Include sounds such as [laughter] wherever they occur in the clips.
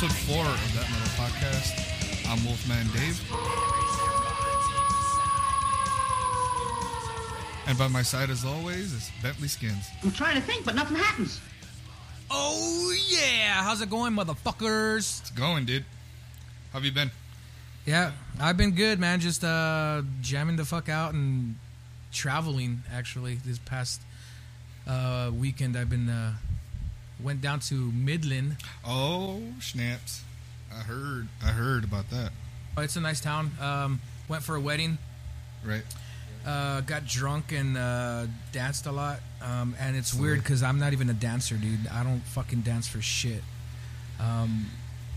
welcome to episode four of That Metal Podcast. I'm Wolfman Dave. And by my side, as always, is Bentley Skins. I'm trying to think, but nothing happens. Oh yeah, how's it going, motherfuckers? It's going, dude. How have you been? Yeah, I've been good, man. Just uh, jamming the fuck out and traveling. Actually, this past uh, weekend, I've been uh, went down to Midland. Oh, snaps. I heard. I heard about that. Oh, It's a nice town. Um, went for a wedding. Right? Uh, got drunk and uh, danced a lot. Um, and it's weird because I'm not even a dancer, dude. I don't fucking dance for shit. Um,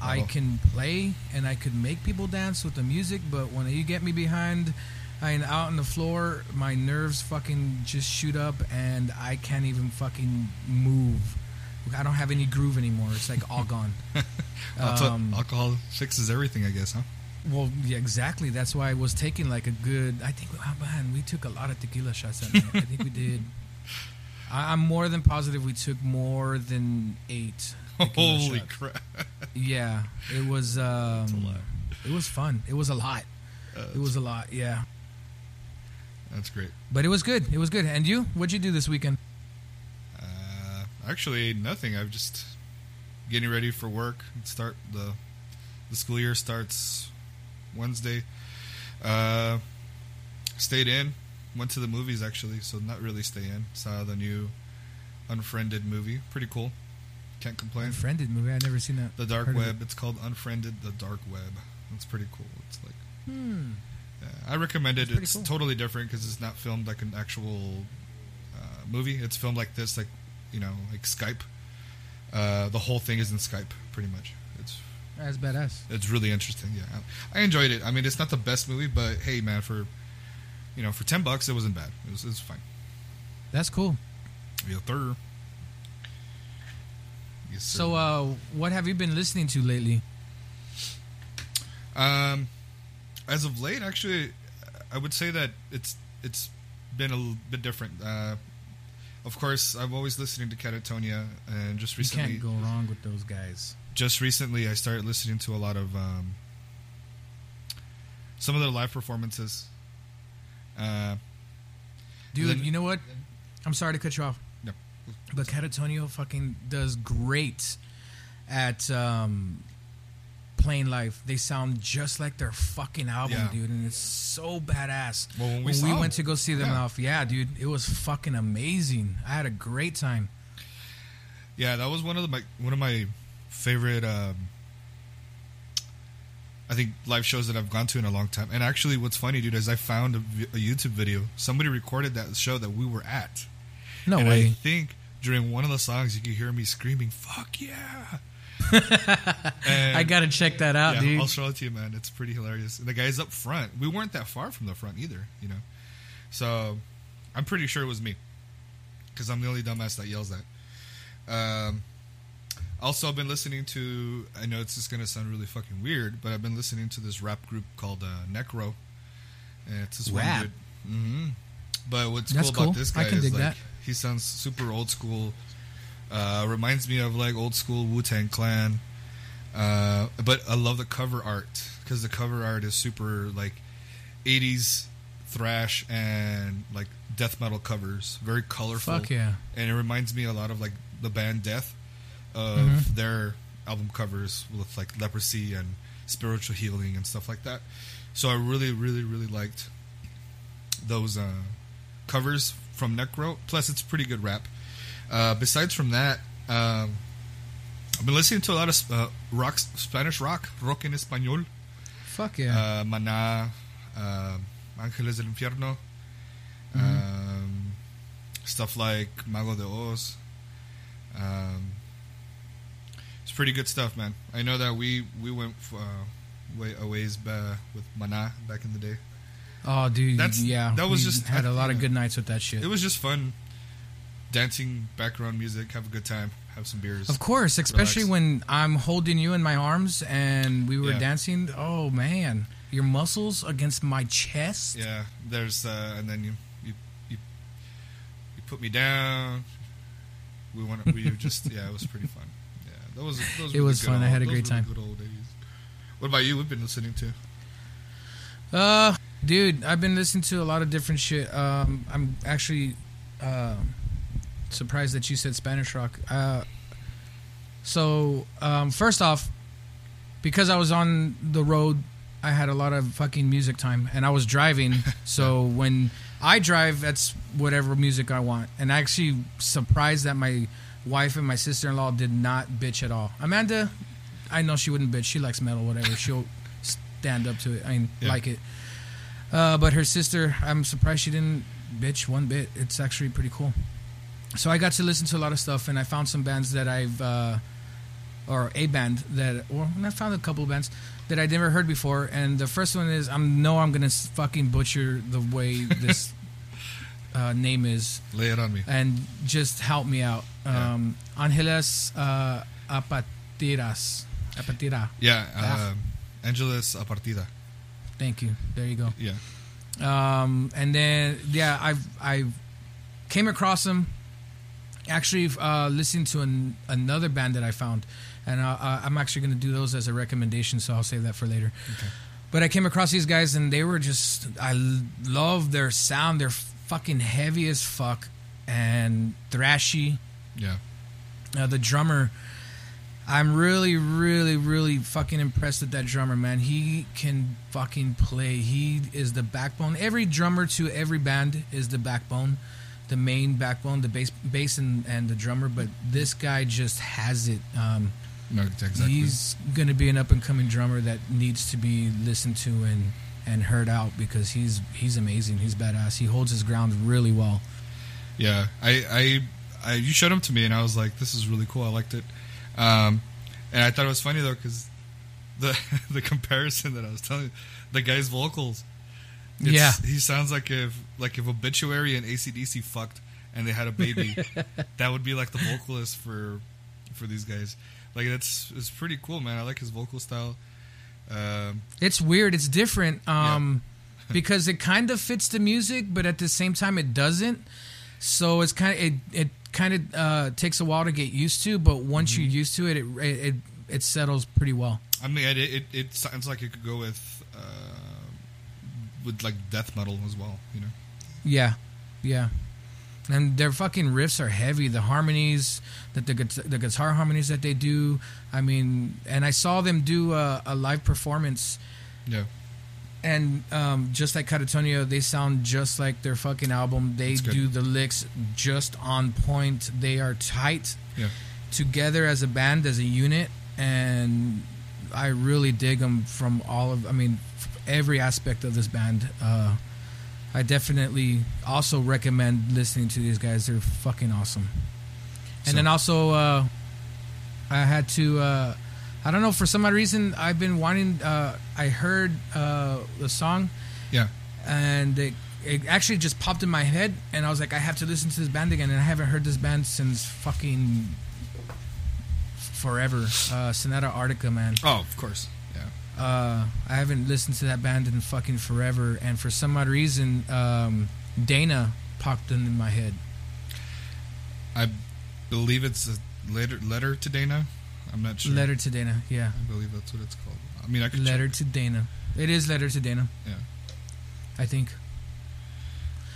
I Oh. can play and I could make people dance with the music, but when you get me behind and out on the floor, my nerves fucking just shoot up and I can't even fucking move. I don't have any groove anymore. It's like all gone. [laughs] Um, alcohol fixes everything, I guess, huh? Well, yeah, exactly. That's why I was taking like a good. I think, oh man, we took a lot of tequila shots that night. I think we did. [laughs] I, I'm more than positive we took more than eight. Holy shots. crap! [laughs] Yeah, it was. Um, lot. It was fun. It was a lot. Uh, It was a lot. Yeah, That's great. but it was good. It was good. And you? What'd you do this weekend? Actually, nothing. I'm just getting ready for work. Start the the school year starts Wednesday. Uh, stayed in. Went to the movies actually, so not really stay in. Saw the new Unfriended movie. Pretty cool. Can't complain. Unfriended movie. I've never seen that. The dark web. It's called Unfriended. The dark web. It's pretty cool. It's like Hmm. yeah, I recommend it. It's cool. totally different because it's not filmed like an actual uh, movie. It's filmed like this, like you know, like Skype. Uh, the whole thing is in Skype, pretty much. It's That's badass. it's really interesting. Yeah, I, I enjoyed it. I mean, it's not the best movie, but hey, man, for you know, for ten bucks, it wasn't bad. It was, it was fine. That's cool. Yeah, third. Yes, sir. So, uh, what have you been listening to lately? Um, as of late, actually, I would say that it's it's been a little bit different. Uh, of course, I'm always listening to Katatonia, and just recently, You can't go wrong with those guys. just recently, I started listening to a lot of um, some of their live performances. Uh, Dude, Then- you know what? I'm sorry to cut you off. No. But Katatonia fucking does great at um, playing live. They sound just like their fucking album, Yeah. dude, and it's so badass. Well, when we saw went them, to go see them yeah. off, yeah, dude, it was fucking amazing. I had a great time. yeah, that was one of the, my one of my favorite. Um, I think live shows that I've gone to in a long time. And actually, what's funny, dude, is I found a, a YouTube video. Somebody recorded that show that we were at. No and I think during one of the songs you could hear me screaming "fuck yeah!" [laughs] I gotta check that out, yeah, dude. I'll show it to you, man. It's pretty hilarious. And the guy's up front. We weren't that far from the front either, you know. So I'm pretty sure it was me because I'm the only dumbass that yells that. Um, also, I've been listening to. I know it's just gonna sound really fucking weird, but I've been listening to this rap group called uh, Necro. And it's this Rap? one dude. hmm But what's That's cool, cool. about this I guy can is dig like that. he sounds super old school. Uh, reminds me of like old school Wu Tang Clan. Uh, but I love the cover art because the cover art is super like 80s thrash and like death metal covers, very colorful. Fuck yeah. And it reminds me a lot of like the band Death of Mhm. their album covers with like leprosy and spiritual healing and stuff like that. So I really, really, really liked those uh, covers from Necro. Plus, it's pretty good rap. Uh, besides from that, um, I've been listening to a lot of uh, rock, Spanish rock, rock en español. Fuck yeah. Uh, Maná, uh, Ángeles del Infierno, Mm-hmm. um, stuff like Mago de Oz. Um, it's pretty good stuff, man. I know that we we went uh, way a ways with Maná back in the day. oh, dude, that's- yeah. that was just- had a lot of good nights with that shit. It was just fun, dancing, background music, have a good time, have some beers. Of course, especially Relax. when I'm holding you in my arms and we were Yeah. dancing. Oh man, your muscles against my chest. Yeah, there's uh, and then you you you you put me down. We want we just [laughs] yeah, it was pretty fun. Yeah, that was. Those It the was fun. I had a great the time. Good old days. What about you? We've been listening to. Uh, dude, I've been listening to a lot of different shit. Um, I'm actually uh, surprised that you said Spanish rock. Uh, so um, first off, because I was on the road, I had a lot of fucking music time, and I was driving. [laughs] so when I drive, that's whatever music I want. And I actually surprised that my wife and my sister in law did not bitch at all. Amanda, I know she wouldn't bitch. She likes metal, whatever. She'll stand up to it. I mean, Yeah. like it. Uh, but her sister, I'm surprised she didn't bitch one bit. It's actually pretty cool. So I got to listen to a lot of stuff, and I found some bands that I've, uh, or a band that, or I found a couple of bands that I'd never heard before. And the first one is, I know I'm gonna fucking butcher the way [laughs] this uh, name is, Lay it on me. and just help me out. Yeah. Um, Angeles uh, Apatiras, Apatira. Yeah, Ah. um, Angeles Apartida. Thank you. There you go. Yeah, Um, and then yeah, I've I came across them actually uh, listening to an, another band that I found, and uh, uh, I'm actually going to do those as a recommendation, so I'll save that for later. Okay. But I came across these guys, and they were just I l- love their sound. They're fucking heavy as fuck and thrashy. yeah, Uh, the drummer, I'm really, really, really fucking impressed with that drummer, man. He can fucking play. He is the backbone. Every drummer to every band is the backbone, the main backbone, the bass, bass and, and the drummer. But this guy just has it. Um, no, exactly. He's gonna be an up and coming drummer that needs to be listened to and and heard out because he's he's amazing. He's badass. He holds his ground really well. Yeah, I, I, I, you showed him to me, and I was like, "This is really cool. I liked it." Um, and I thought it was funny though because the [laughs] the comparison that I was telling you, the guy's vocals. It's, Yeah. he sounds like if like if Obituary and ACDC fucked and they had a baby, [laughs] that would be like the vocalist for for these guys. Like that's it's pretty cool, man. I like his vocal style. Um, It's weird. It's different um, [laughs] because it kind of fits the music, but at the same time it doesn't. So it's kind of it it kind of uh, takes a while to get used to, but once you're used to it, it it it settles pretty well. I mean, it, it it sounds like it could go with uh, with like death metal as well. You know. Yeah, yeah. And their fucking riffs are heavy. The harmonies that the the guitar harmonies that they do. I mean, and I saw them do a, a live performance, Yeah. and um, just like Katatonia, they sound just like their fucking album. They do the licks just on point. They are tight Yeah. together as a band, as a unit, and I really dig them from all of. I mean, every aspect of this band. Uh, I definitely also recommend listening to these guys. They're fucking awesome. And So- then also, uh, I had to. Uh, I don't know for some odd reason I've been wanting. Uh, I heard uh, the song Yeah. and it, it actually just popped in my head, and I was like, I have to listen to this band again, and I haven't heard this band since fucking forever. Uh, Sonata Arctica, man. Oh, of course. Uh, I haven't listened to that band in fucking forever, and for some odd reason, um, Dana popped in my head. I believe it's a letter letter to Dana. I'm not sure. Letter to Dana, yeah. I believe that's what it's called. I mean, I could Letter check. to Dana. It is Letter to Dana, Yeah. I think.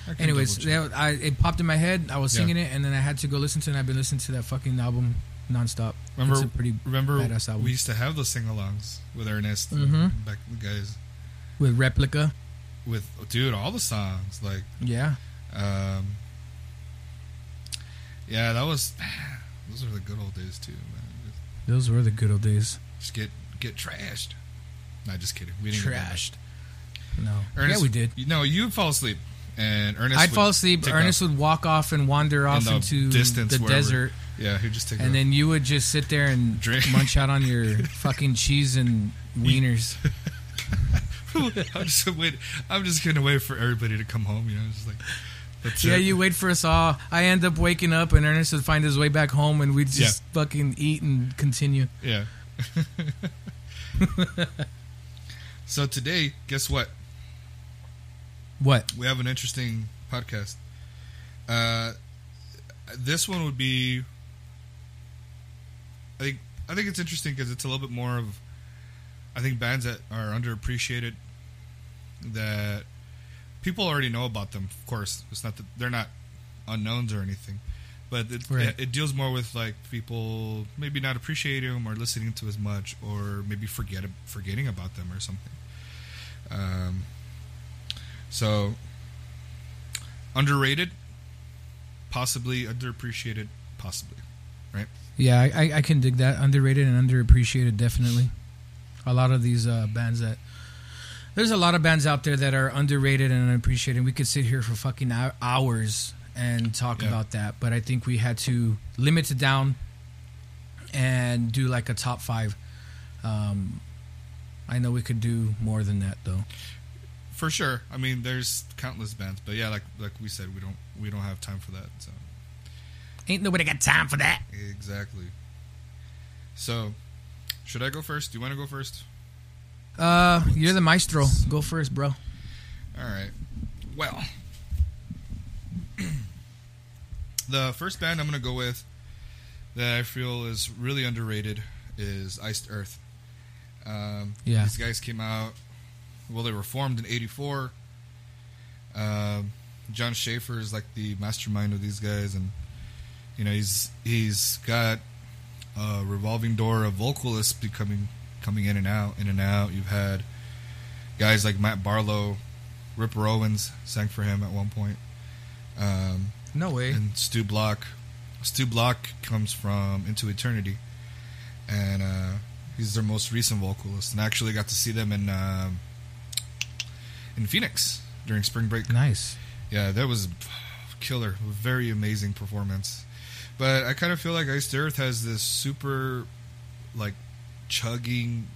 I Anyways, that, I, it popped in my head. I was Yeah. singing it, and then I had to go listen to it. and I've been listening to that fucking album nonstop. Remember it's a pretty remember we used to have those sing-alongs with Ernest Mhm. back the guys with replica. with dude all the songs like Yeah, um yeah that was [sighs] those are the good old days too man just, those were the good old days. just get get trashed not just kidding we didn't get Trashed. No. Ernest, yeah, we did. no you fall asleep and Ernest I'd fall asleep. Ernest would walk off and wander off the into distance the wherever. desert, yeah he'd just take and then you would just sit there and Drink. munch out on your [laughs] fucking cheese and wieners. [laughs] I'm just wait. I'm just gonna wait for everybody to come home. You know, just like Yeah, it. you wait for us all. I end up waking up, and Ernest would find his way back home, and we'd just fucking eat and continue. Yeah. [laughs] so today, guess what? What? We have an interesting podcast. Uh, this one would be, I think, I think it's interesting because it's a little bit more of, I think bands that are underappreciated, that people already know about them. Of course, it's not that they're not unknowns or anything, but it, Right. it, it deals more with like people maybe not appreciating them or listening to as much, or maybe forget forgetting about them or something. Um, so underrated, possibly underappreciated, possibly, right? Yeah, I, I, can dig that. Underrated and underappreciated, definitely. A lot of these uh, bands that. There's a lot of bands out there that are underrated and unappreciated. We could sit here for fucking hours and talk Yeah. about that, but I think we had to limit it down and do like a top five. Um, I know we could do more than that, though. For sure. I mean, there's countless bands, but yeah, like like we said, we don't we don't have time for that. So Ain't nobody got time for that. exactly. So, should I go first? Do you want to go first? Uh, you're the maestro. Go first, bro. All right. Well, [clears throat] the first band I'm going to go with that I feel is really underrated is Iced Earth. Um, Yeah. These guys came out, well, they were formed in 84. Um, Jon Schaffer is like the mastermind of these guys, and, you know, he's he's got a revolving door of vocalists becoming coming in and out, in and out. You've had guys like Matt Barlow, Ripper Owens sang for him at one point, um, No way. and Stu Block. Stu Block comes from Into Eternity, and uh, he's their most recent vocalist. And I actually got to see them in um in Phoenix during spring break. Nice. Yeah, that was killer. Very amazing performance. But I kind of feel like Iced Earth has this super, like, chugging,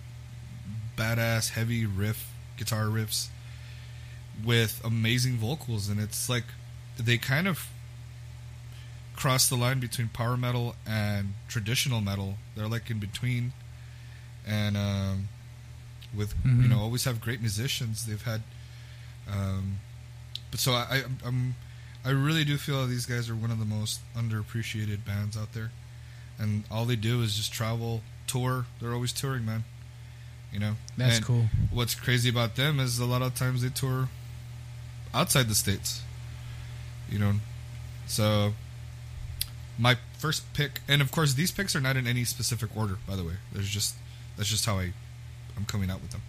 badass, heavy riff, guitar riffs with amazing vocals. And it's like they kind of cross the line between power metal and traditional metal. They're like in between. And, um, with, you Mhm. know, always have great musicians. They've had, um, but so I, I I'm I really do feel these guys are one of the most underappreciated bands out there, and all they do is just travel, tour. They're always touring, man. You know, That's And cool. What's crazy about them is a lot of times they tour outside the states. You know, so my first pick, and of course these picks are not in any specific order. By the way, there's just that's just how I I'm coming out with them.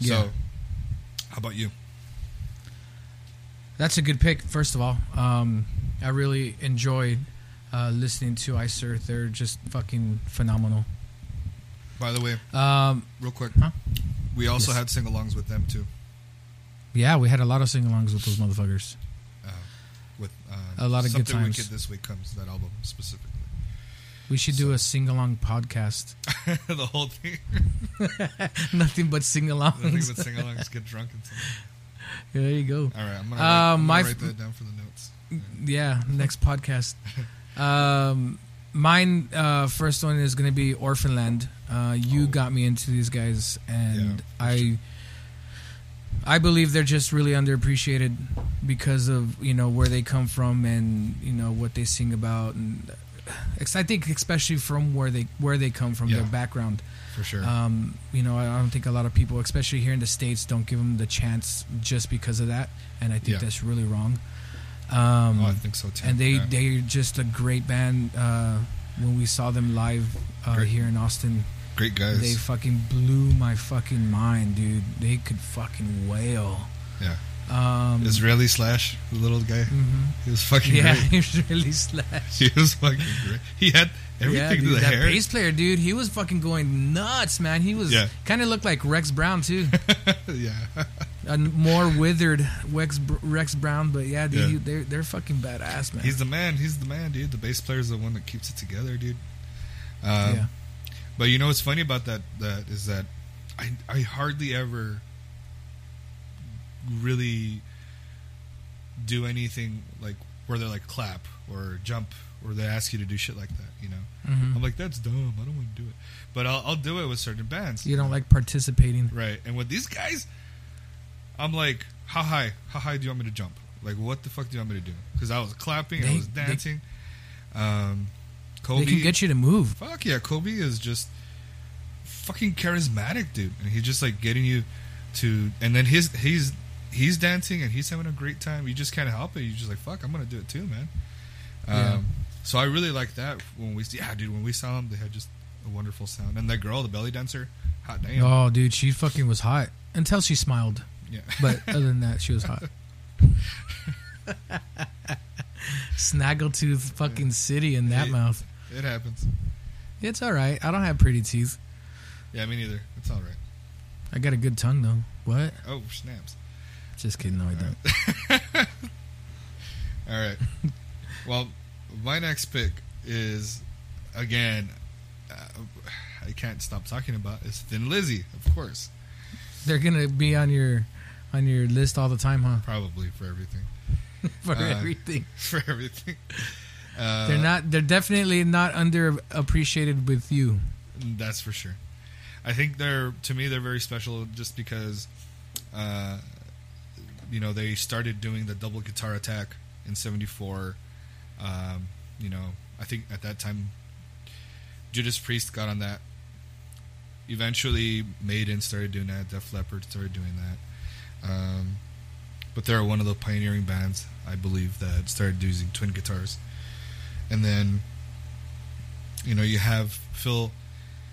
Yeah. So, how about you? That's a good pick. First of all, um, I really enjoyed uh, listening to Iced Earth. They're just fucking phenomenal. By the way, Um, real quick, Huh? we also Yes. had sing-alongs with them too. yeah, we had a lot of sing-alongs with those motherfuckers. Uh, with uh, A lot of good Something times. Wicked this week comes that album specifically. We should do a sing-along podcast. [laughs] [laughs] the whole thing. [laughs] Nothing but sing-alongs. with sing-alongs, get drunk and something. There you go. All right, I'm gonna, Uh, write, I'm gonna f- write that down for the notes. Yeah, next podcast. Um, mine uh, first one is going to be Orphaned Land. Uh, you Oh. got me into these guys, and Yeah, I. I believe they're just really underappreciated because of you know where they come from and you know what they sing about, and I think especially from where they where they come from, Yeah. their background. For sure. Um, you know, I don't think a lot of people, especially here in the states, don't give them the chance just because of that, and I think Yeah. that's really wrong. Um, oh, I think so too. and they Yeah. they're just a great band. Uh, when we saw them live uh, here in Austin, great guys. they fucking blew my fucking mind, dude. They could fucking wail. yeah. Um, Israeli slash the little guy. mhm. He was fucking Yeah, [laughs] great. he was really slash. He was fucking great. He had everything yeah, dude, the that hair. bass player, dude, he was fucking going nuts, man. He was Yeah. kind of looked like Rex Brown too, [laughs] yeah. a more withered Rex Rex Brown, but yeah, dude, Yeah. he- they're they're fucking badass, man. He's the man. He's the man, dude. The bass player's the one that keeps it together, dude. Um, yeah, But you know what's funny about that? That is that I I hardly ever really do anything like where they're like clap or jump or they ask you to do shit like that. You know, Mhm. I'm like that's dumb. I don't want to do it, but I'll I'll do it with certain bands. you don't like participating. right? And with these guys, I'm like, how high? How high do you want me to jump? Like, what the fuck do you want me to do? Because I was clapping, I They- was they- dancing. um, Kobi They can get you to move. Fuck yeah, Kobi is just fucking charismatic, dude. And he's just like getting you to, and then his he's he's dancing and he's having a great time. You just can't help it. You're just like, fuck, I'm gonna do it too, man. Yeah. So I really like that when we yeah, dude. When we saw them, they had just a wonderful sound. And that girl, the belly dancer, hot damn. Oh, dude, she fucking was hot until she smiled. Yeah, [laughs] But other than that, she was hot. [laughs] Snaggletooth fucking city in that It- mouth. it happens. It's all right. I don't have pretty teeth. Yeah, me neither. It's all right. I got a good tongue though. What? Oh snaps! Just kidding. No, I don't. [laughs] All right. well, my next pick is again. Uh, I can't stop talking about is Thin Lizzy, of course, They're gonna be on your on your list all the time, huh? probably for everything, [laughs] For Uh, everything. [laughs] for everything. Uh, [laughs] They're not. They're definitely not underappreciated with you. That's for sure. I think they're to me they're very special just because, uh, you know, they started doing the double guitar attack in '74. Um, you know, I think at that time, Judas Priest got on that. Eventually, Maiden started doing that. Def Leppard started doing that. Um, but they're one of the pioneering bands, I believe, that started using twin guitars. And then, you know, you have Phil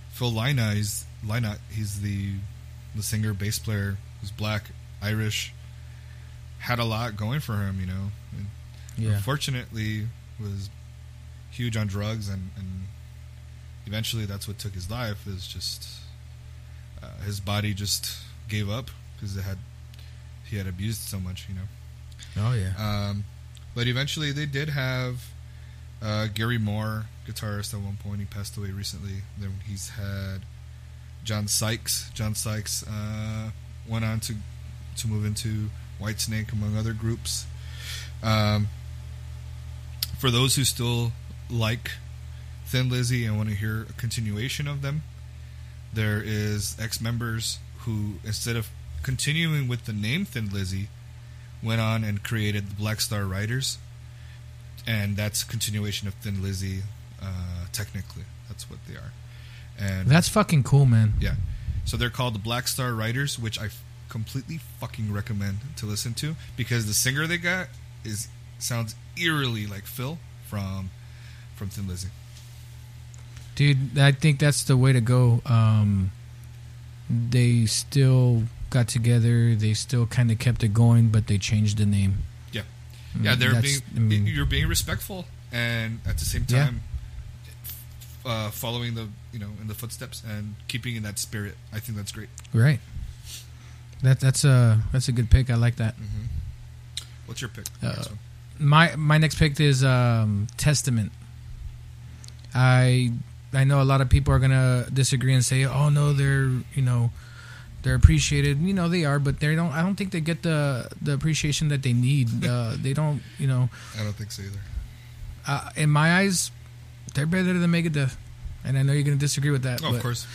Phil Lynott. He's Lynott. He's the the singer, bass player. Who's black, Irish. Had a lot going for him, you know. And Yeah. Unfortunately, was huge on drugs, and, and eventually that's what took his life. Is just uh, his body just gave up because it had he had abused so much, you know. Oh yeah. Um, but eventually, they did have uh, Gary Moore, guitarist. At one point, he passed away recently. Then he's had John Sykes. John Sykes uh, went on to to move into Whitesnake, among other groups. Um, for those who still like Thin Lizzy and want to hear a continuation of them, there is ex members who, instead of continuing with the name Thin Lizzy, went on and created the Black Star Riders, and that's a continuation of Thin Lizzy. Uh, technically, that's what they are, and That's fucking cool, man. yeah, so they're called the Black Star Riders, which I f- completely fucking recommend to listen to because the singer they got is sounds eerily like Phil from from Thin Lizzy. Dude, I think that's the way to go. Um, they still got together. They still kind of kept it going, but they changed the name. Yeah, yeah, Mm, they're that's- being I mean- you're being respectful and at the same Yeah. time uh, following the you know in the footsteps and keeping in that spirit. I think that's great. Right. That that's a that's a good pick. I like that. What's your pick? Uh. My my next pick is um, Testament. I I know a lot of people are gonna disagree and say, "Oh no, they're you know they're appreciated." You know they are, but they don't. I don't think they get the the appreciation that they need. [laughs] Uh, they don't. You know, I don't think so either. uh, in my eyes, they're better than Megadeth. And I know you're gonna disagree with that. Oh, of course.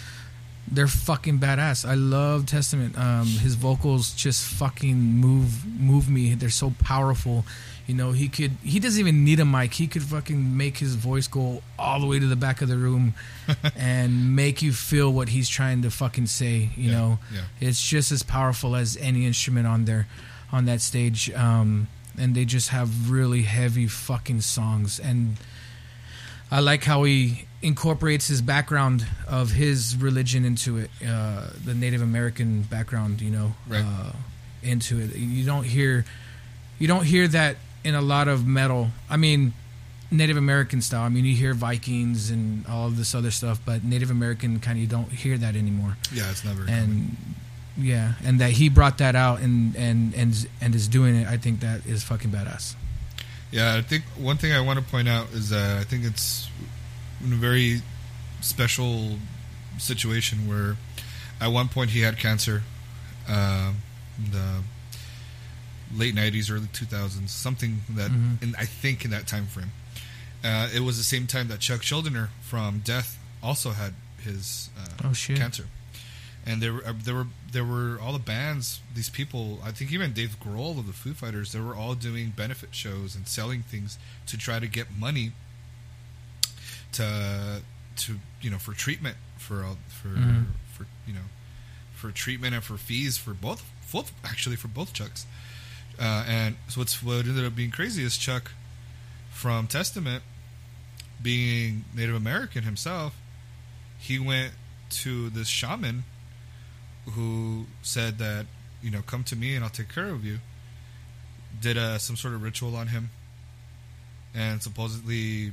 They're fucking badass. I love Testament. Um, his vocals just fucking move move me. They're so powerful. You know, he could he doesn't even need a mic. He could fucking make his voice go all the way to the back of the room [laughs] and make you feel what he's trying to fucking say, you Yeah, know. yeah. It's just as powerful as any instrument on there on that stage. Um, and they just have really heavy fucking songs and I like how he incorporates his background of his religion into it, uh, the Native American background, you know, Right. uh, into it. You don't hear, you don't hear that in a lot of metal. I mean, Native American style. I mean, you hear Vikings and all of this other stuff, but Native American kind of you don't hear that anymore. Yeah, it's never. And yeah, and that he brought that out and and and and is doing it. I think that is fucking badass. Yeah, I think one thing I want to point out is that I think it's in a very special situation where at one point he had cancer, uh, in the late '90s, early 2000s, something that, Mhm. in, I think in that time frame. Uh, it was the same time that Chuck Schuldiner from Death also had his uh, Oh, cancer, and there were uh, there were there were all the bands. These people, I think even Dave Grohl of the Foo Fighters, they were all doing benefit shows and selling things to try to get money to to you know for treatment for all for Mhm. for you know for treatment and for fees for both both actually for both Chucks. Uh, and so what's what ended up being crazy is Chuck from Testament, being Native American himself, he went to this shaman who said that you know come to me and I'll take care of you. Did uh, some sort of ritual on him, and supposedly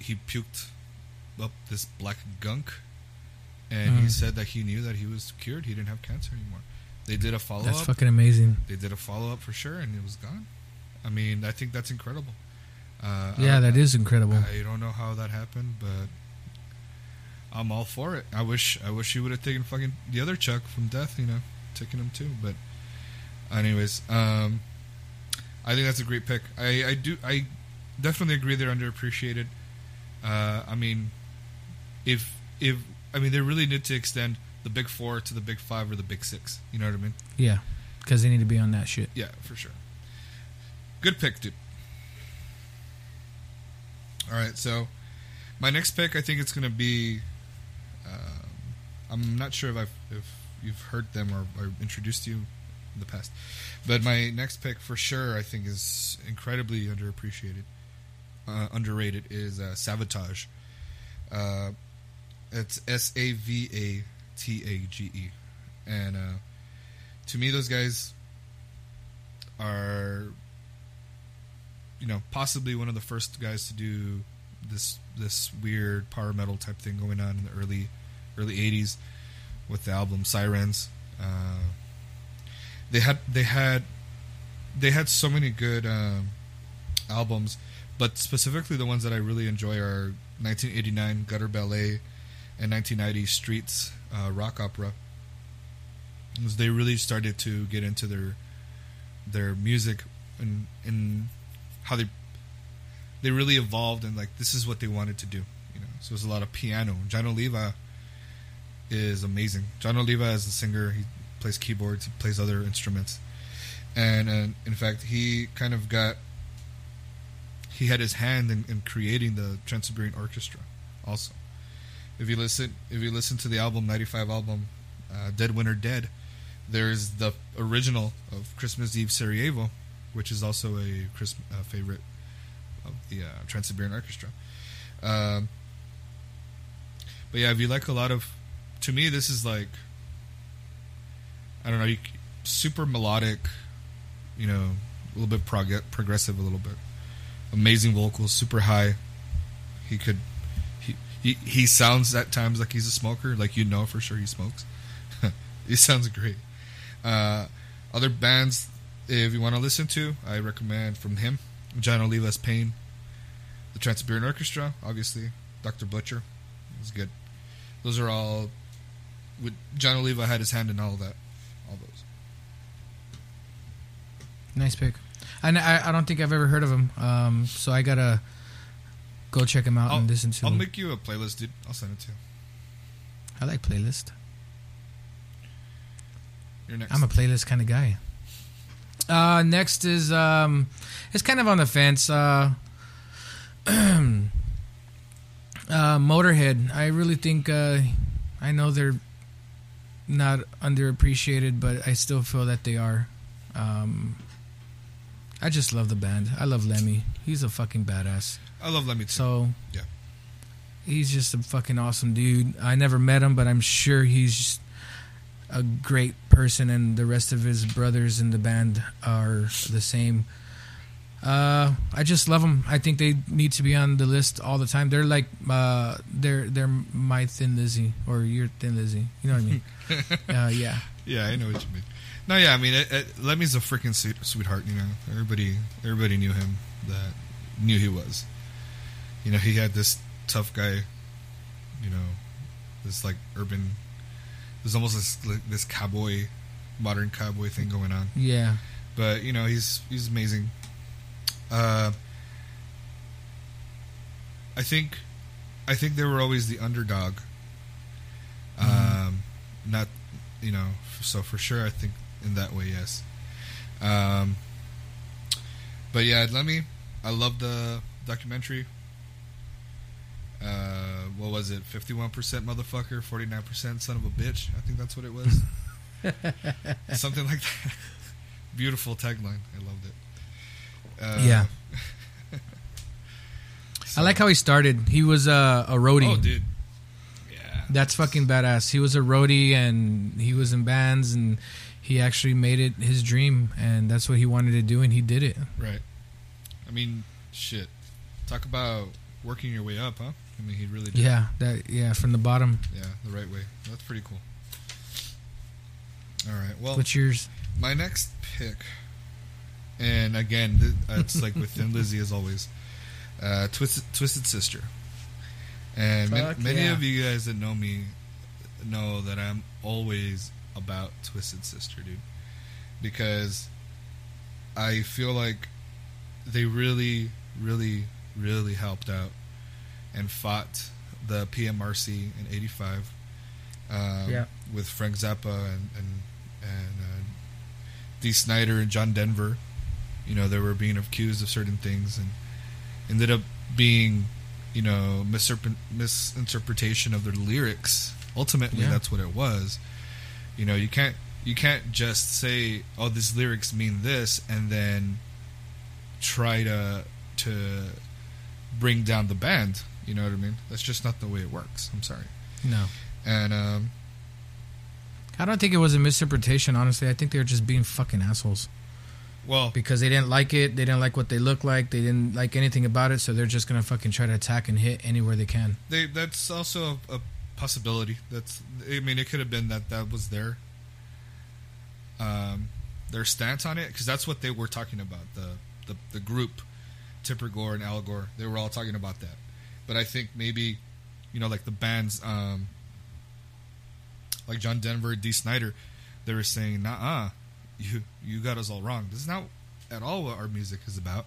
he puked up this black gunk, and he Mm. said that he knew that he was cured. He didn't have cancer anymore. They did a follow That's up. fucking amazing. They did a follow up for sure, and it was gone. I mean, I think that's incredible. Uh, Yeah, that is incredible. I don't know how that happened, but I'm all for it. I wish I wish he would have taken fucking the other Chuck from Death, you know, taking him too. But anyways, um, I think that's a great pick. I, I do I definitely agree they're underappreciated. Uh, I mean, if if I mean they really need to extend the big four to the big five or the big six. You know what I mean? Yeah, because they need to be on that shit. Yeah, for sure. Good pick, dude. All right, so my next pick, I think it's gonna be. I'm not sure if I've if you've heard them or, or introduced you in the past, but my next pick for sure, I think, is incredibly underappreciated, uh, underrated. Is uh, Savatage. Uh, it's S A V A T A G E, and uh, to me, those guys are you know possibly one of the first guys to do this this weird power metal type thing going on in the early early 80s with the album Sirens. Uh, they had they had they had so many good um, albums but specifically the ones that I really enjoy are 1989 Gutter Ballet and 1990 Streets uh, rock opera. They really started to get into their their music and and how they they really evolved and like this is what they wanted to do you know? So it was a lot of piano. Jon Oliva is amazing. Jon Oliva is a singer. He plays keyboards. He plays other instruments. And, and in fact he kind of got he had his hand in, in creating the trans-siberian orchestra also. If you listen if you listen to the album 95 album uh, dead winter dead there's the original of christmas eve sarajevo which is also a uh, favorite of the uh, Trans-Siberian Orchestra. Um, but yeah, if you like a lot of, to me, this is like, I don't know, you, super melodic, you know, a little bit prog- progressive, a little bit, amazing vocals, super high. He could, he, he sounds at times like he's a smoker, like you know for sure he smokes. [laughs] he sounds great. Uh, other bands if you want to listen to, I recommend from him Jon Oliva's Pain, the Trans-Siberian Orchestra, obviously, Dr. Butcher was good. Those are all. With Jon Oliva had his hand in all of that, all those. Nice pick. And I, I don't think I've ever heard of him, um, so I gotta go check him out I'll, and listen to I'll him. make you a playlist, dude. I'll send it to you. I like playlist. You're next. I'm a playlist kind of guy. Uh, next is um, it's kind of on the fence. Uh, [clears throat] uh, Motorhead. I really think uh, I know they're not underappreciated, but I still feel that they are. Um, I just love the band. I love Lemmy. He's a fucking badass. I love Lemmy too. So Yeah. he's just a fucking awesome dude. I never met him, but I'm sure he's just a great person, and the rest of his brothers in the band are the same. Uh, I just love them. I think they need to be on the list all the time. They're like uh, they're they're my Thin Lizzy or your Thin Lizzy. You know what I mean? [laughs] uh, yeah. Yeah, I know what you mean. No, yeah, I mean, it, it, Lemmy's a freaking sweet, sweetheart. You know, everybody, everybody knew him. That knew he was. You know, he had this tough guy. You know, this like urban. There's almost this like, this cowboy, modern cowboy thing going on. Yeah. But you know, he's he's amazing. Uh, I think, I think they were always the underdog. Um, not, you know, so for sure, I think in that way, yes. Um, but yeah, Lemmy. I love the documentary. Uh, what was it? Fifty-one percent motherfucker, forty-nine percent son of a bitch. I think that's what it was. [laughs] Something like that. Beautiful tagline. I loved it. Uh, Yeah. so- [laughs] I like how he started. He was uh, a roadie. Oh, dude. Yeah. That's fucking badass. He was a roadie and he was in bands and he actually made it his dream and that's what he wanted to do and he did it. Right. I mean, shit. Talk about working your way up, huh? I mean, he really did. Yeah, that yeah, from the bottom. Yeah, the right way. That's pretty cool. All right. Well, What's yours? my next pick, and again, it's like with Thin Lizzy [laughs] as always, uh, Twisted, Twisted Sister. And Fuck many yeah. of you guys that know me know that I'm always about Twisted Sister, dude, because I feel like they really, really, really helped out and fought the PMRC in '85 um, Yeah. with Frank Zappa and and and uh, Dee Snider and John Denver. You know, they were being accused of certain things and ended up being, you know, misinterpre- misinterpretation of their lyrics. Ultimately, Yeah. that's what it was. You know, you can't you can't just say, "Oh, these lyrics mean this," and then try to to bring down the band. You know what I mean? That's just not the way it works. I'm sorry. No. And um, I don't think it was a misinterpretation, honestly. I think they were just being fucking assholes. Well, Because they didn't like it, they didn't like what they look like, they didn't like anything about it, so they're just gonna fucking try to attack and hit anywhere they can. they that's also a, a possibility. That's I mean, it could have been that that was their um their stance on it because that's what they were talking about. The the the group, Tipper Gore and Al Gore, they were all talking about that. But I think maybe, you know, like the bands, um, like John Denver, Dee Snider, they were saying, "Nah, you you got us all wrong. This is not at all what our music is about,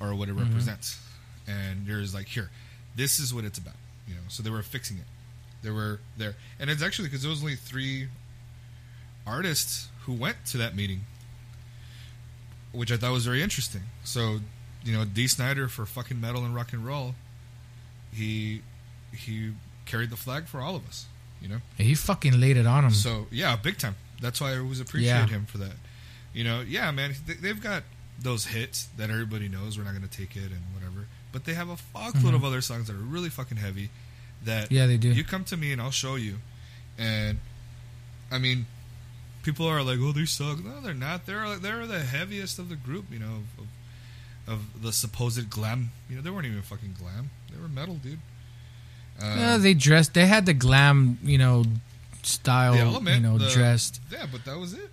or what it mm-hmm. represents." And there's like, here, this is what it's about. You know, so they were fixing it. They were there, and it's actually because there was only three artists who went to that meeting, which I thought was very interesting. So, you know, Dee Snider for fucking metal and rock and roll, he he carried the flag for all of us. You know, He fucking laid it on him. so yeah, big time. That's why I always appreciate Yeah. him for that. You know, yeah, man, they, they've got those hits that everybody knows. We're not going to take it and whatever, but they have a fuckload of other songs that are really fucking heavy. That Mm-hmm. Yeah, they do. You come to me and I'll show you. And I mean, people are like, "Oh, they suck." No, they're not. They're they're the heaviest of the group. You know, of, of the supposed glam. You know, they weren't even fucking glam. They were metal, dude. Uh, Yeah, they dressed. They had the glam, you know, style, element, you know, the- dressed. Yeah, but that was it.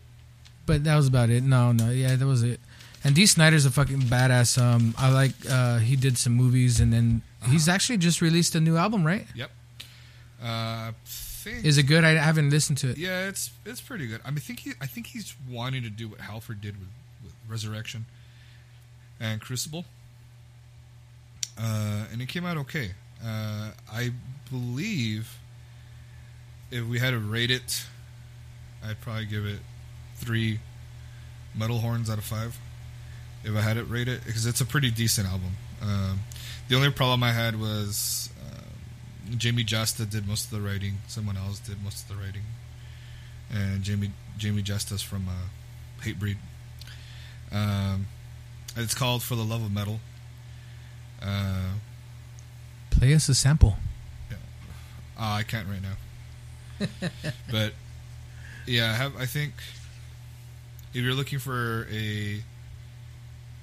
But that was about it. No, no, yeah, that was it. And Dee Snider's a fucking badass. Um, I like. Uh, he did some movies, and then Uh-huh. he's actually just released a new album, right? Yep. Uh, think Is it good? I haven't listened to it. Yeah, it's it's pretty good. I mean, I think he I think he's wanting to do what Halford did with, with Resurrection and Crucible, uh, and it came out okay. Uh, I believe if we had to rate it, I'd probably give it three metal horns out of five. If I had it rated, because it's a pretty decent album. Um, the only problem I had was um, Jamey Jasta did most of the writing. Someone else did most of the writing, and Jamie Jamey Jasta's from uh, Hatebreed. Um, it's called "For the Love of Metal." Uh, Play us a sample. uh, I can't right now, [laughs] but yeah, I have. I think if you're looking for a,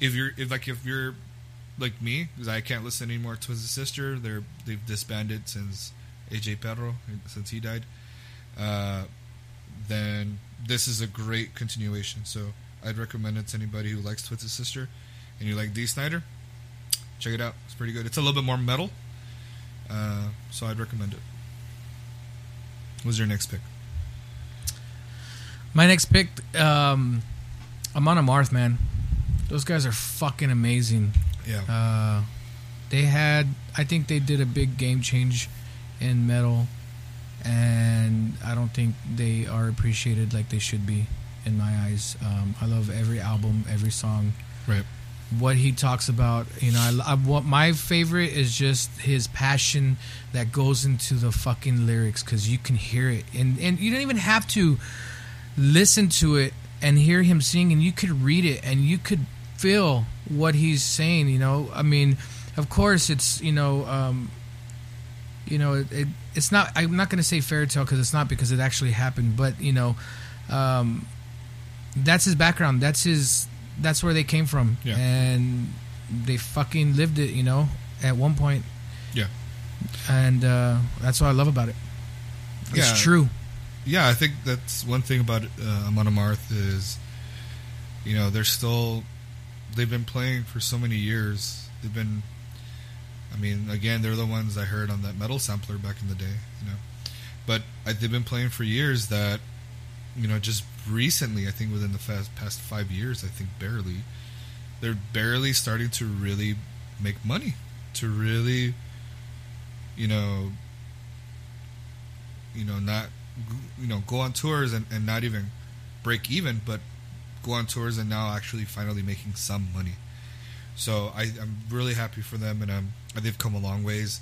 if you're if like if you're like me, because I can't listen anymore to his sister. They're they've disbanded since AJ Pero since he died. Uh, then this is a great continuation. So I'd recommend it to anybody who likes Twisted Sister and you like Dee Snider. Check it out. It's pretty good. It's a little bit more metal. Uh, so I'd recommend it. What's your next pick? My next pick, um, Amon Amarth, man. Those guys are fucking amazing. Yeah. Uh, they had, I think they did a big game change in metal, and I don't think they are appreciated like they should be in my eyes. Um, I love every album, every song. right. what he talks about. You know, I, I, what my favorite is just his passion that goes into the fucking lyrics because you can hear it, and and you don't even have to listen to it and hear him sing, and you could read it and you could feel what he's saying. You know, I mean, of course, it's you know. Um, you know, it, it, it's not. I'm not going to say fairy tale because it's not because it actually happened. But you know, um, that's his background. That's his. That's where they came from, Yeah. and they fucking lived it. You know, at one point, Yeah. and uh, that's what I love about it. It's Yeah. true. Yeah, I think that's one thing about uh, Amon Amarth is, you know, they're still, they've been playing for so many years. They've been, I mean, again, they're the ones I heard on that metal sampler back in the day, you know, but I, they've been playing for years. That, you know, just recently, I think within the fast, past five years, I think barely, they're barely starting to really make money, to really, you know, you know, not you know go on tours and, and not even break even, but go on tours and now actually finally making some money. So I, I'm really happy for them, and um, they've come a long ways.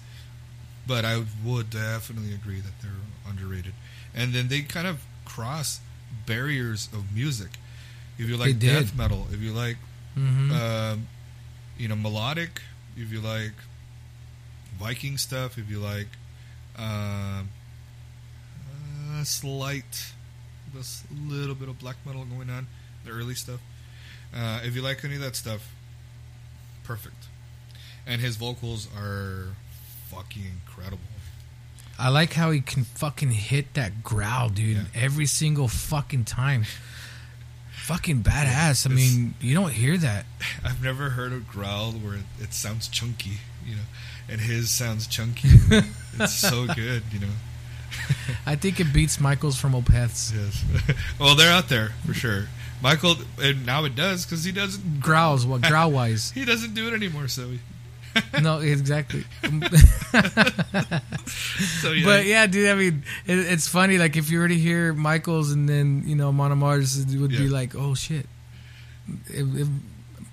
But I would definitely agree that they're underrated, and then they kind of cross barriers of music. If you like death metal, if you like hmm um, you know, melodic. If you like Viking stuff, if you like um, a slight, this little bit of black metal going on, the early stuff. Uh, if you like any of that stuff, perfect. And his vocals are fucking incredible. I like how he can fucking hit that growl, dude, Yeah. every single fucking time. fucking badass. I It's- mean, you don't hear that. [laughs] I've never heard a growl where it, it sounds chunky, you know, and his sounds chunky. [laughs] it's so good, you know. I think it beats Michael's from Opeth's Yes. [laughs] well, they're out there for sure. Michael, and now it does because he doesn't. growls. What growl wise? [laughs] He doesn't do it anymore. So, he, [laughs] no, exactly. so yeah. But yeah, dude. I mean, it, it's funny. Like if you were to hear Michael's and then you know Amon Amarth's, it would be like, oh shit. It, it,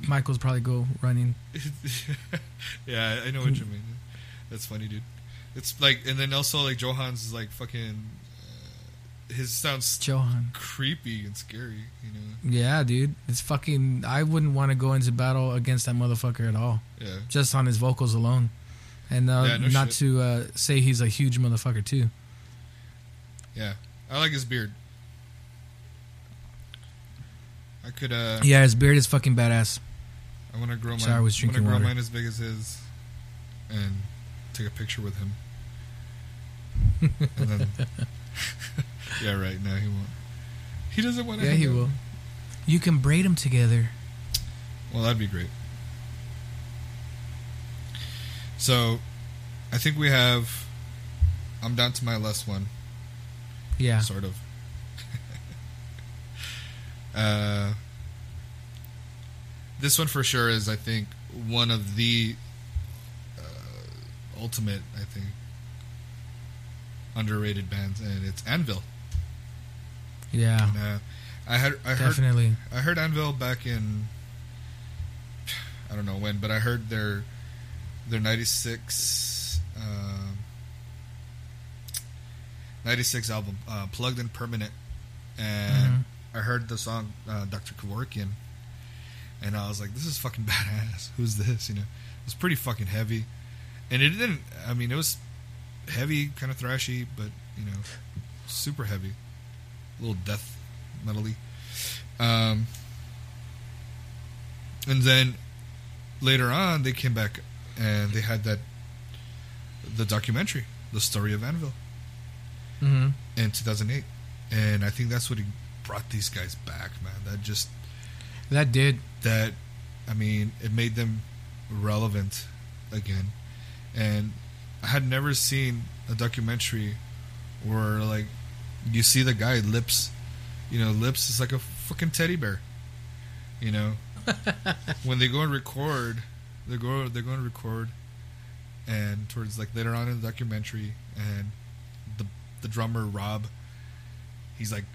Michael's probably go running. yeah, I know what you mean. That's funny, dude. It's like, and then also like Johan's is like fucking. Uh, his sounds Johan. creepy and scary. You know. Yeah, dude. It's fucking. I wouldn't want to go into battle against that motherfucker at all, Yeah. just on his vocals alone, and uh, Yeah, no not shit. to uh, say he's a huge motherfucker too. Yeah. I like his beard. I could. uh Yeah, his beard is fucking badass. I want to grow mine. Sorry, I was I drinking grow water. mine as big as his, and take a picture with him. Then, [laughs] yeah, right. No, he won't. He doesn't want to. Yeah, he will. You can braid them together. Well, that'd be great. So, I think we have. I'm down to my last one, Yeah. sort of. [laughs] uh, this one for sure is, I think, one of the uh, ultimate, I think, underrated bands, and it's Anvil. Yeah. And, uh, I had I heard I heard Anvil back in I don't know when, but I heard their their '96 um, '96 album, uh, Plugged in Permanent, and Mhm. I heard the song uh, Dr. Kevorkian, and I was like, "This is fucking [laughs] badass. Who's this?" You know, it was pretty fucking heavy, and it didn't. I mean, it was heavy, kind of thrashy, but you know, super heavy, a little death metally. Um, and then later on, they came back and they had that the documentary, the story of Anvil, hmm in 2008, and I think that's what he brought these guys back, man. That just That did. that, I mean, it made them relevant again, and I had never seen a documentary where like you see the guy lips, you know, lips is like a fucking teddy bear, you know. [laughs] when they go and record, they go they're going to record, and towards like later on in the documentary, and the the drummer Rob, he's like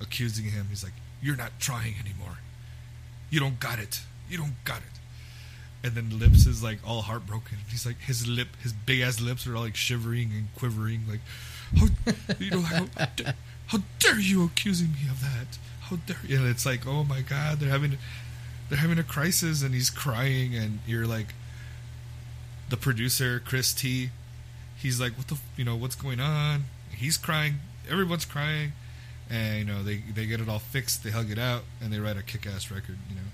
accusing him. He's like, "You're not trying anymore. You don't got it. You don't got it. And then Lips is like all heartbroken. He's like his lip, his big ass lips are all like shivering and quivering. Like, how you know how, [laughs] how dare you accusing me of that? How dare you? And it's like, oh my god, they're having they're having a crisis, and he's crying, and you're like, the producer Chris T, he's like, what the, you know, what's going on? He's crying, everyone's crying, and you know they they get it all fixed, they hug it out, and they write a kick ass record. You know,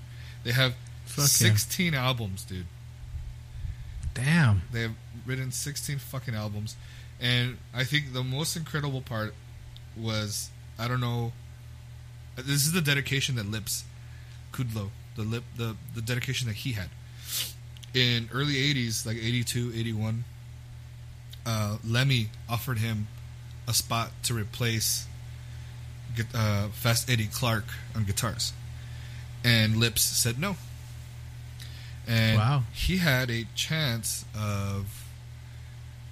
they have Fuck yeah. 16 albums, dude. Damn. They have written 16 fucking albums. And I think the most incredible part was I don't know this is the dedication that Lips Kudlow, the lip the the dedication that he had. In early 80s, like 82, 81, uh, Lemmy offered him a spot to replace uh, Fast Eddie Clarke on guitars. And Lips said no. And Wow. he had a chance of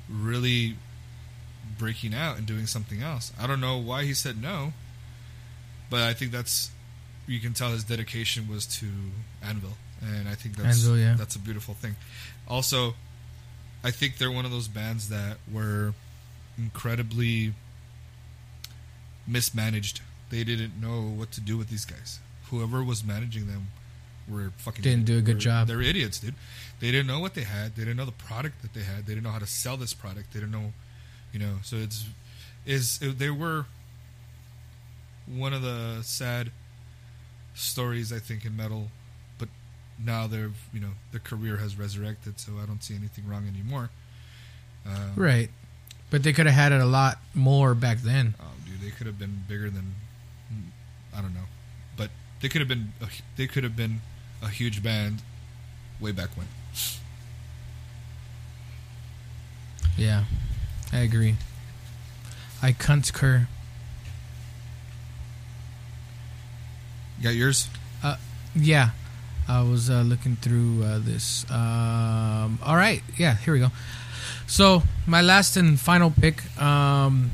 really breaking out and doing something else. I don't know why he said no, but I think that's you can tell his dedication was to Anvil, and I think that's Anvil, yeah. that's a beautiful thing. Also, I think they're one of those bands that were incredibly mismanaged. They didn't know what to do with these guys. Whoever was managing them were fucking Didn't do a good were- job. They're idiots, dude. They didn't know what they had. They didn't know the product that they had. They didn't know how to sell this product. They didn't know, you know. So it's is it, they were one of the sad stories I think in metal, but now they're you know their career has resurrected, so I don't see anything wrong anymore. Um, Right. But they could have had it a lot more back then. Oh, dude, they could have been bigger than I don't know, but they could have been they could have been a huge band way back when. Yeah. I agree. I concur. You got yours? Uh, Yeah. I was uh, looking through uh, this. Um, all right. Yeah, here we go. So, my last and final pick. Um,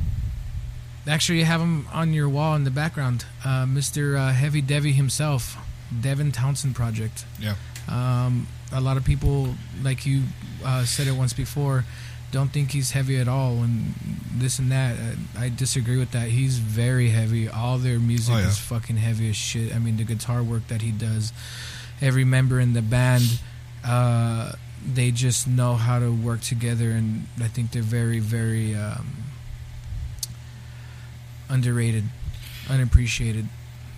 actually, you have him on your wall in the background. Uh, Mr. Uh, Hevy Devy himself, Devin Townsend Project. Yeah. Um, a lot of people, like you uh, said it once before, don't think he's heavy at all, and this and that. Uh, I disagree with that. He's very heavy. All their music Oh, yeah. is fucking heavy as shit. I mean, the guitar work that he does, every member in the band, uh, they just know how to work together, and I think they're very, very um, underrated, unappreciated.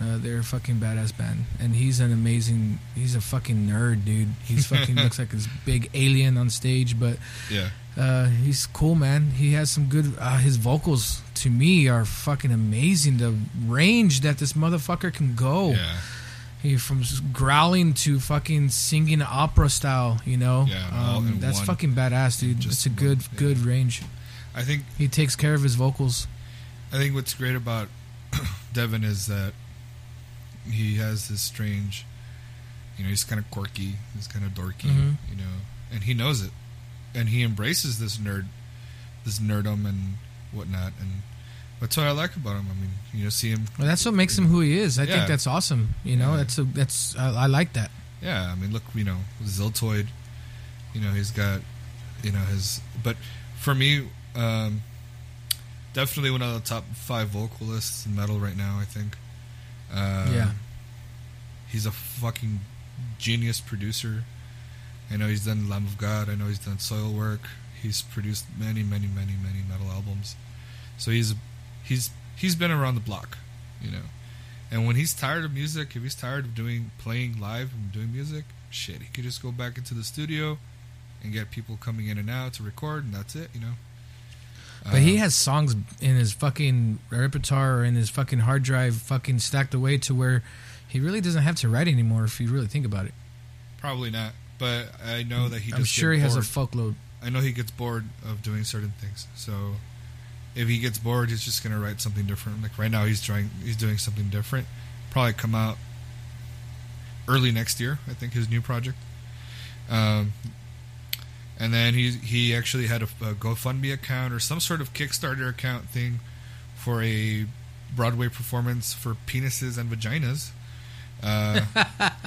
Uh, they're a fucking badass band, and he's an amazing. He's a fucking nerd, dude. He's fucking [laughs] looks like this big alien on stage, but Yeah. uh, he's cool, man. He has some good. Uh, his vocals to me are fucking amazing. The range that this motherfucker can go. Yeah. He from growling to fucking singing opera style. You know. Yeah, um, that's one- fucking badass, dude. just it's a good, one- yeah. good range. I think He takes care of his vocals. I think what's great about [coughs] Devin is that he has this strange, you know, he's kind of quirky, he's kind of dorky, Mhm. you know, and he knows it, and he embraces this nerd, this nerdum and whatnot, and that's what I like about him. I mean, you know, see him, Well, that's what makes him who he is. I Yeah. think that's awesome. You know, Yeah. that's a that's I, I like that. yeah. I mean, look, you know, Ziltoid, you know, he's got, you know, his, but for me, um, definitely one of the top five vocalists in metal right now. I think. Uh, Yeah. He's a fucking genius producer. I know he's done Lamb of God. I know he's done Soilwork. He's produced many, many, many, many metal albums. So he's he's he's been around the block, you know. And when he's tired of music, if he's tired of doing playing live and doing music, shit, he could just go back into the studio and get people coming in and out to record, and that's it, you know. But he Um, has songs in his fucking repertoire or in his fucking hard drive fucking stacked away to where he really doesn't have to write anymore if you really think about it. probably not, but I know that he. I'm sure he has a bored. fuckload. I know he gets bored of doing certain things. So if he gets bored, he's just gonna write something different. Like right now, he's trying, he's doing something different. Probably come out early next year. I think his new project. Um, and then he he actually had a, a GoFundMe account or some sort of Kickstarter account thing for a Broadway performance for penises and vaginas. Uh,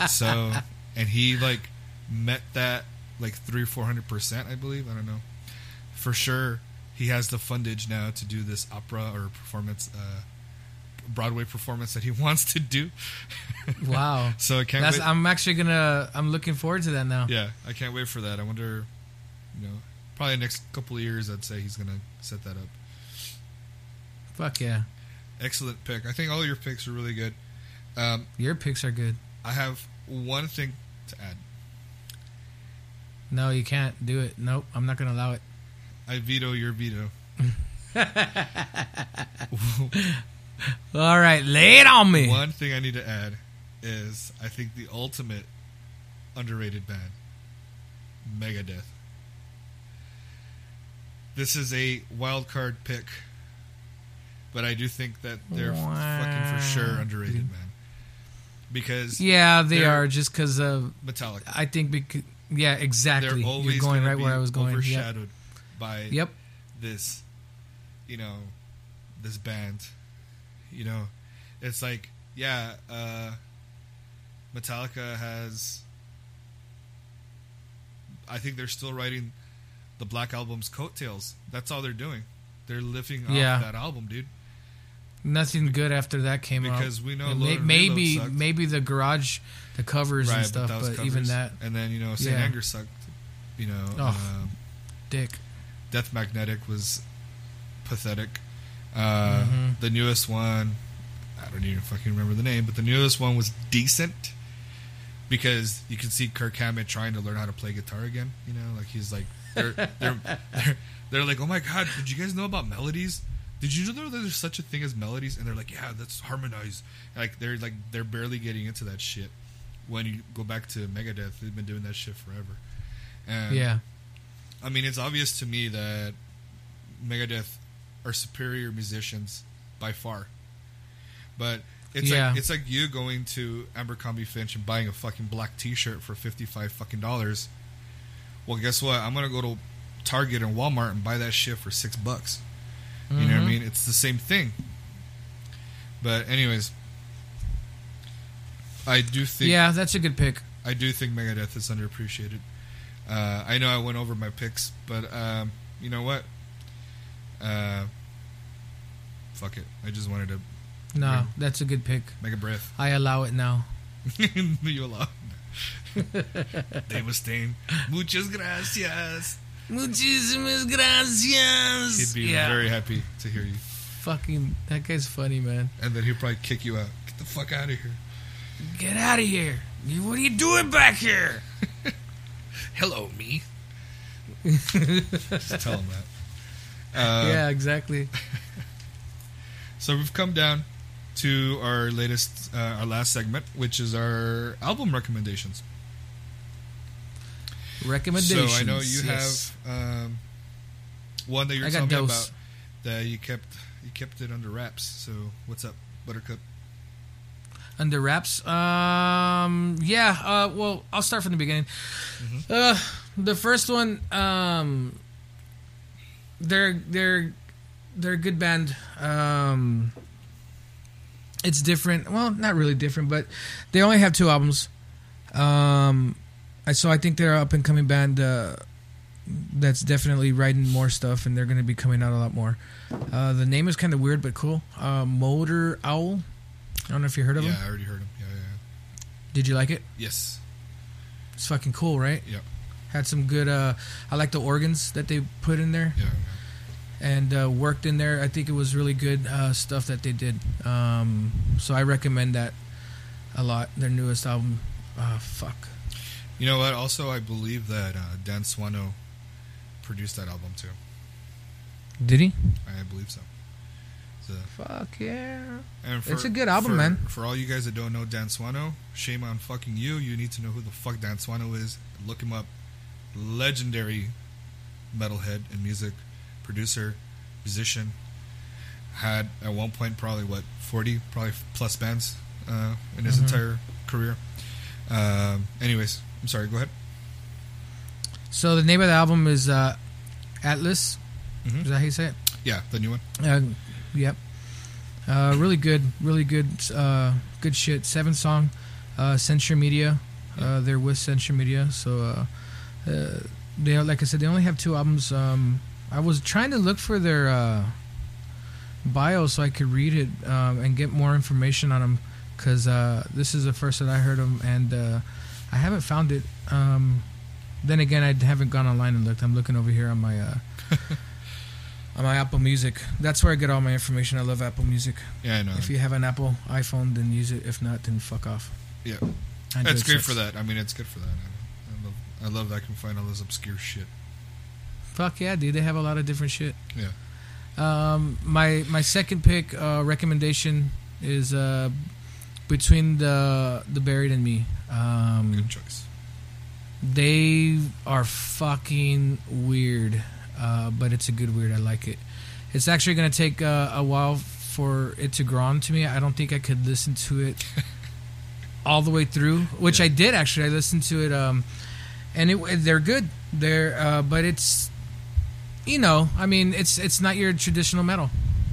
[laughs] so and he like met that like three or four hundred percent, I believe. I don't know for sure. He has the fundage now to do this opera or performance, uh, Broadway performance that he [laughs] wants to do. Wow. [laughs] so I can't. I'm actually gonna. I'm looking forward to that now. Yeah, I can't wait for that. I wonder, you know, probably next couple of years, I'd say he's gonna set that up. Fuck yeah. Excellent pick. I think all your picks are really good. Um, Your picks are good. I have one thing to add. No, you can't do it. Nope. I'm not gonna allow it. I veto your veto. [laughs] All right, lay it on me. One thing I need to add is I think the ultimate underrated band, Megadeth. This is a wild card pick, but I do think that they're fucking for sure underrated, man. Because Yeah, they They're- just because of. Metallica, I think because. Yeah, exactly. they're always You're going right where I was going. Yep. Overshadowed by Yep. this, you know, this band. You know, it's like, yeah, uh, Metallica has. I think they're still writing the Black Album's coattails. That's all they're doing. They're lifting off Yeah. that album, dude. Nothing good after that came out. Because we know may- maybe maybe the garage, the covers and stuff, but, was even that, And then you know, Saint Yeah. Anger sucked. You know, Oh. um, dick. Death Magnetic was pathetic. Uh, Mhm. The newest one, I don't even fucking remember the name, but the newest one was decent because you can see Kirk Hammett trying to learn how to play guitar again. You know, like he's like they're they're they're, they're like, oh my god, did you guys know about melodies? Did you know that there's such a thing as melodies? And they're like, yeah, that's harmonized. Like they're like they're barely getting into that shit. When you go back to Megadeth, they've been doing that shit forever. And Yeah. I mean, it's obvious to me that Megadeth are superior musicians by far. But it's Yeah. like it's like you going to Abercrombie Finch and buying a fucking black T-shirt for fifty five fucking dollars. Well, guess what? I'm gonna go to Target and Walmart and buy that shit for six bucks. You know what I Mhm. mean? It's the same thing. But anyways, I do think Yeah, that's a good pick. I do think Megadeth is underappreciated. Uh, I know I went over my picks, but um, you know what? Uh, fuck it. I just wanted to No, that's a good pick. make a breath. I allow it now. [laughs] you allow. [laughs] Dave Mustaine. Muchas gracias. Muchísimas gracias. He'd be yeah. very happy to hear you. fucking. That guy's funny, man. And then he'd probably kick you out. Get the fuck out of here. Get out of here. What are you doing back here? [laughs] Hello, me. [laughs] just tell him that. Uh, yeah, exactly. So we've come down to our latest, uh, our last segment, which is our album recommendations. Recommendations. So I know you yes. have um, one that you're telling me about that you kept you kept it under wraps. So what's up, Buttercup? under wraps. Um, yeah. Uh, well, I'll start from the beginning. Mm-hmm. Uh, the first one. Um, they're they're they're a good band. Um, it's different. Well, not really different, but they only have two albums. Um, so I think they're an up and coming band. Uh, that's definitely writing more stuff, and they're going to be coming out a lot more. Uh, the name is kind of weird, but cool. Uh, Motorowl. I don't know if you heard of Yeah, them. I already heard him. Yeah, yeah, yeah. Did you like it? Yes. It's fucking cool, right? Yep. Had some good. Uh, I like the organs that they put in there Yeah. And uh, worked in there. I think it was really good uh, stuff that they did. Um, so I recommend that a lot. Their newest album. Uh, fuck. You know what? Also, I believe that uh, Dan Swano produced that album too. Did he? I believe so. So, Fuck yeah. and It's a good album, for, man. For all you guys that don't know Dan Swano, shame on fucking you. You need to know who the fuck Dan Swano is. Look him up. Legendary metalhead and music producer, musician. Had at one point probably what forty, probably plus bands uh, in his Mhm. entire career. Um, anyways, I'm sorry. Go ahead. So the name of the album is uh, Atlas. Mhm. Is that how you say it? Yeah, the new one. Uh, yep. Uh, really good, really good, uh, good shit. Seven song, uh, Century Media. Uh, they're with Century Media, so uh, uh, they like I said, they only have two albums. Um, I was trying to look for their uh, bio so I could read it um, and get more information on them because uh, this is the first that I heard them, and uh, I haven't found it. Um, then again, I haven't gone online and looked. I'm looking over here on my uh, [laughs] on my Apple Music. That's where I get all my information. I love Apple Music. Yeah, I know. If you have an Apple iPhone, then use it. If not, then fuck off. Yeah. It's great sucks. for that. I mean, it's good for that. I, I love, I love that I can find all this obscure shit. Fuck yeah, dude. They have a lot of different shit. Yeah. Um, my my second pick uh, recommendation is uh, between the the buried and me. Um, Good choice. they are fucking weird, uh, but it's a good weird. I like it. It's actually gonna take uh, a while for it to grow on to me. I don't think I could listen to it [laughs] all the way through, which Yeah. I did actually. I listened to it, um, and it they're good. They're uh, but it's you know, I mean, it's it's not your traditional metal.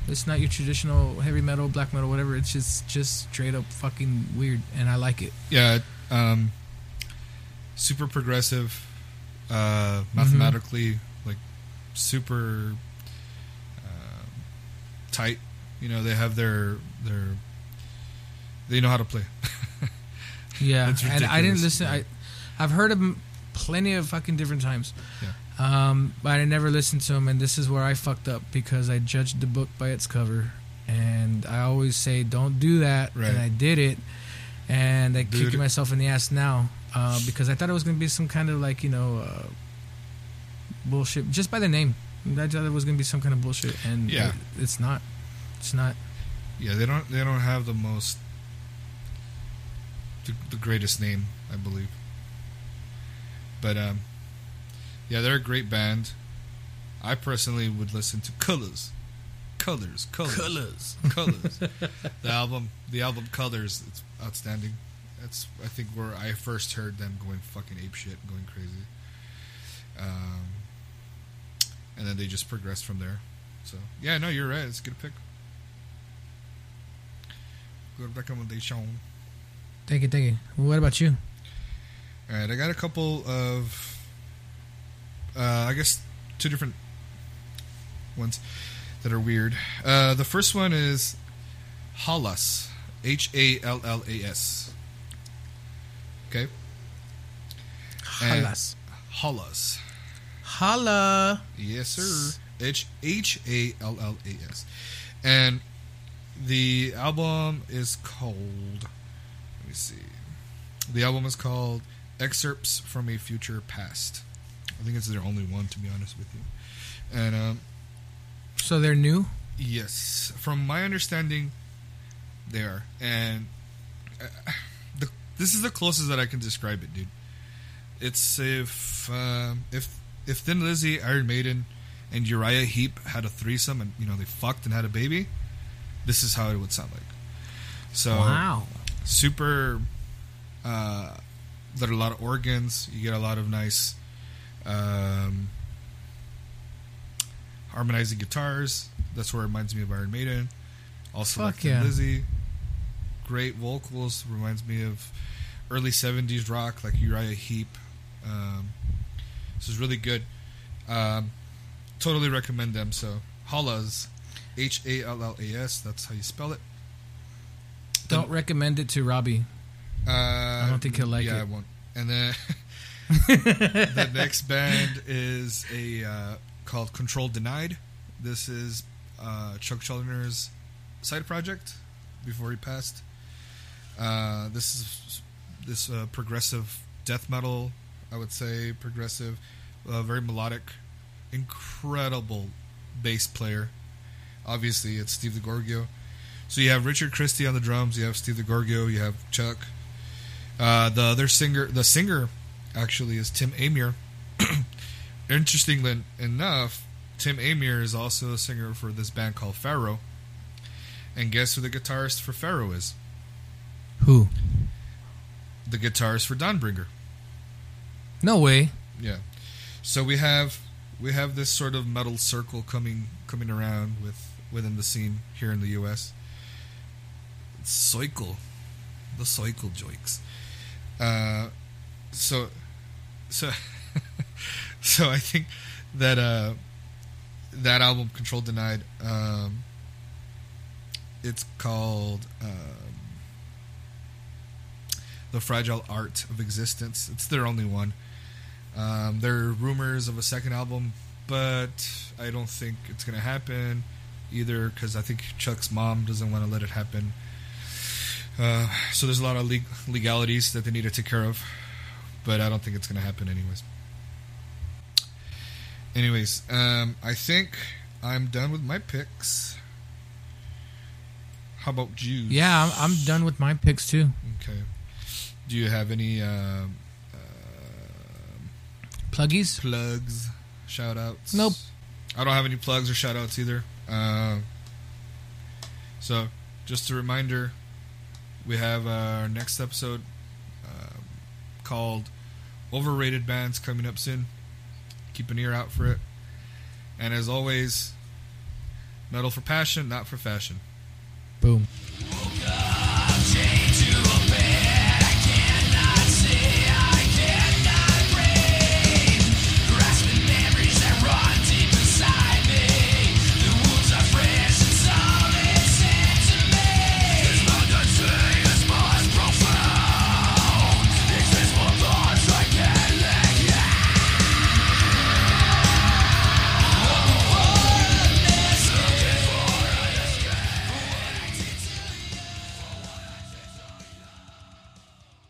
It's not your traditional heavy metal, black metal, whatever. It's just just straight up fucking weird, and I like it. Yeah. Um, super progressive, uh, mathematically, like super uh, tight. You know, they have their their they know how to play. [laughs] Yeah, and I didn't listen. I, I've heard them plenty of fucking different times. Yeah. Um, but I never listened to him, and this is where I fucked up because I judged the book by its cover, and I always say don't do that, Right. and I did it, and I Dude. kick myself in the ass now uh, because I thought it was gonna be some kind of like you know uh, bullshit just by the name. I thought it was gonna be some kind of bullshit, and Yeah. it- it's not. It's not. Yeah, they don't they don't have the most the, the greatest name, I believe. But um yeah, they're a great band. I personally would listen to Colors. Colors, Colors. Colors. Colors. [laughs] the album the album Colors, it's outstanding. That's I think where I first heard them going fucking ape shit, going crazy. Um and then they just progressed from there. So yeah, no, you're right. It's a good pick. Good recommendation. Thank you, thank you. What about you? All right, I got a couple of, uh, I guess, two different ones that are weird. Uh, the first one is Hallas, H A L L A S. Okay, Halas. Hallas. Holla. Yes, sir. H H A L L A S, and the album is called. Let me see. The album is called "Excerpts from a Future Past." I think it's their only one, to be honest with you. And um, So they're new. yes, from my understanding, they are. And uh, the, this is the closest that I can describe it, dude. It's if um, if if Thin Lizzy, Iron Maiden, and Uriah Heep had a threesome, and you know they fucked and had a baby. This is how it would sound like. So wow, super. Uh, there are a lot of organs. You get a lot of nice um, harmonizing guitars. That's where it reminds me of Iron Maiden. Also, Fuck like yeah. Lizzy. Great vocals. Reminds me of early '70s rock, like Uriah Heep. Um, this is really good. Um, totally recommend them. So Hallas, H A L L A S. That's how you spell it. Don't recommend it to Robbie. Uh, I don't think he'll like yeah, it. I won't. And then [laughs] [laughs] the next band is a uh, called Control Denied. This is uh, Chuck Schuldiner's side project before he passed. Uh, this is this uh, progressive death metal, I would say progressive, uh, very melodic, incredible bass player. Obviously, it's Steve DiGiorgio. So you have Richard Christy on the drums, you have Steve DiGiorgio, you have Chuck. Uh, the other singer, the singer, actually is Tim Aymar. [clears throat] Interestingly enough, Tim Aymar is also a singer for this band called Pharaoh. And guess who the guitarist for Pharaoh is? Who? The guitarist for Dawnbringer. No way. Yeah. So we have we have this sort of metal circle coming coming around with within the scene here in the U.S. Cycle, the cycle joints. Uh, so so [laughs] so I think that uh that album Control Denied um it's called um, The Fragile Art of Existence. It's their only one. Um, there are rumors of a second album, but I don't think it's going to happen either because I think Chuck's mom doesn't want to let it happen. Uh, so there's a lot of leg- legalities that they need to take care of, but I don't think it's going to happen anyways. Anyways, um, I think I'm done with my picks. How about you? Yeah, I'm, I'm done with my picks too. Okay. Do you have any uh, uh, Pluggies? plugs, shout outs? Nope. I don't have any plugs or shout outs either. Uh, so, just a reminder we have our next episode called Overrated Bands coming up soon. Keep an ear out for it. And as always, metal for passion, not for fashion. Boom. Oh,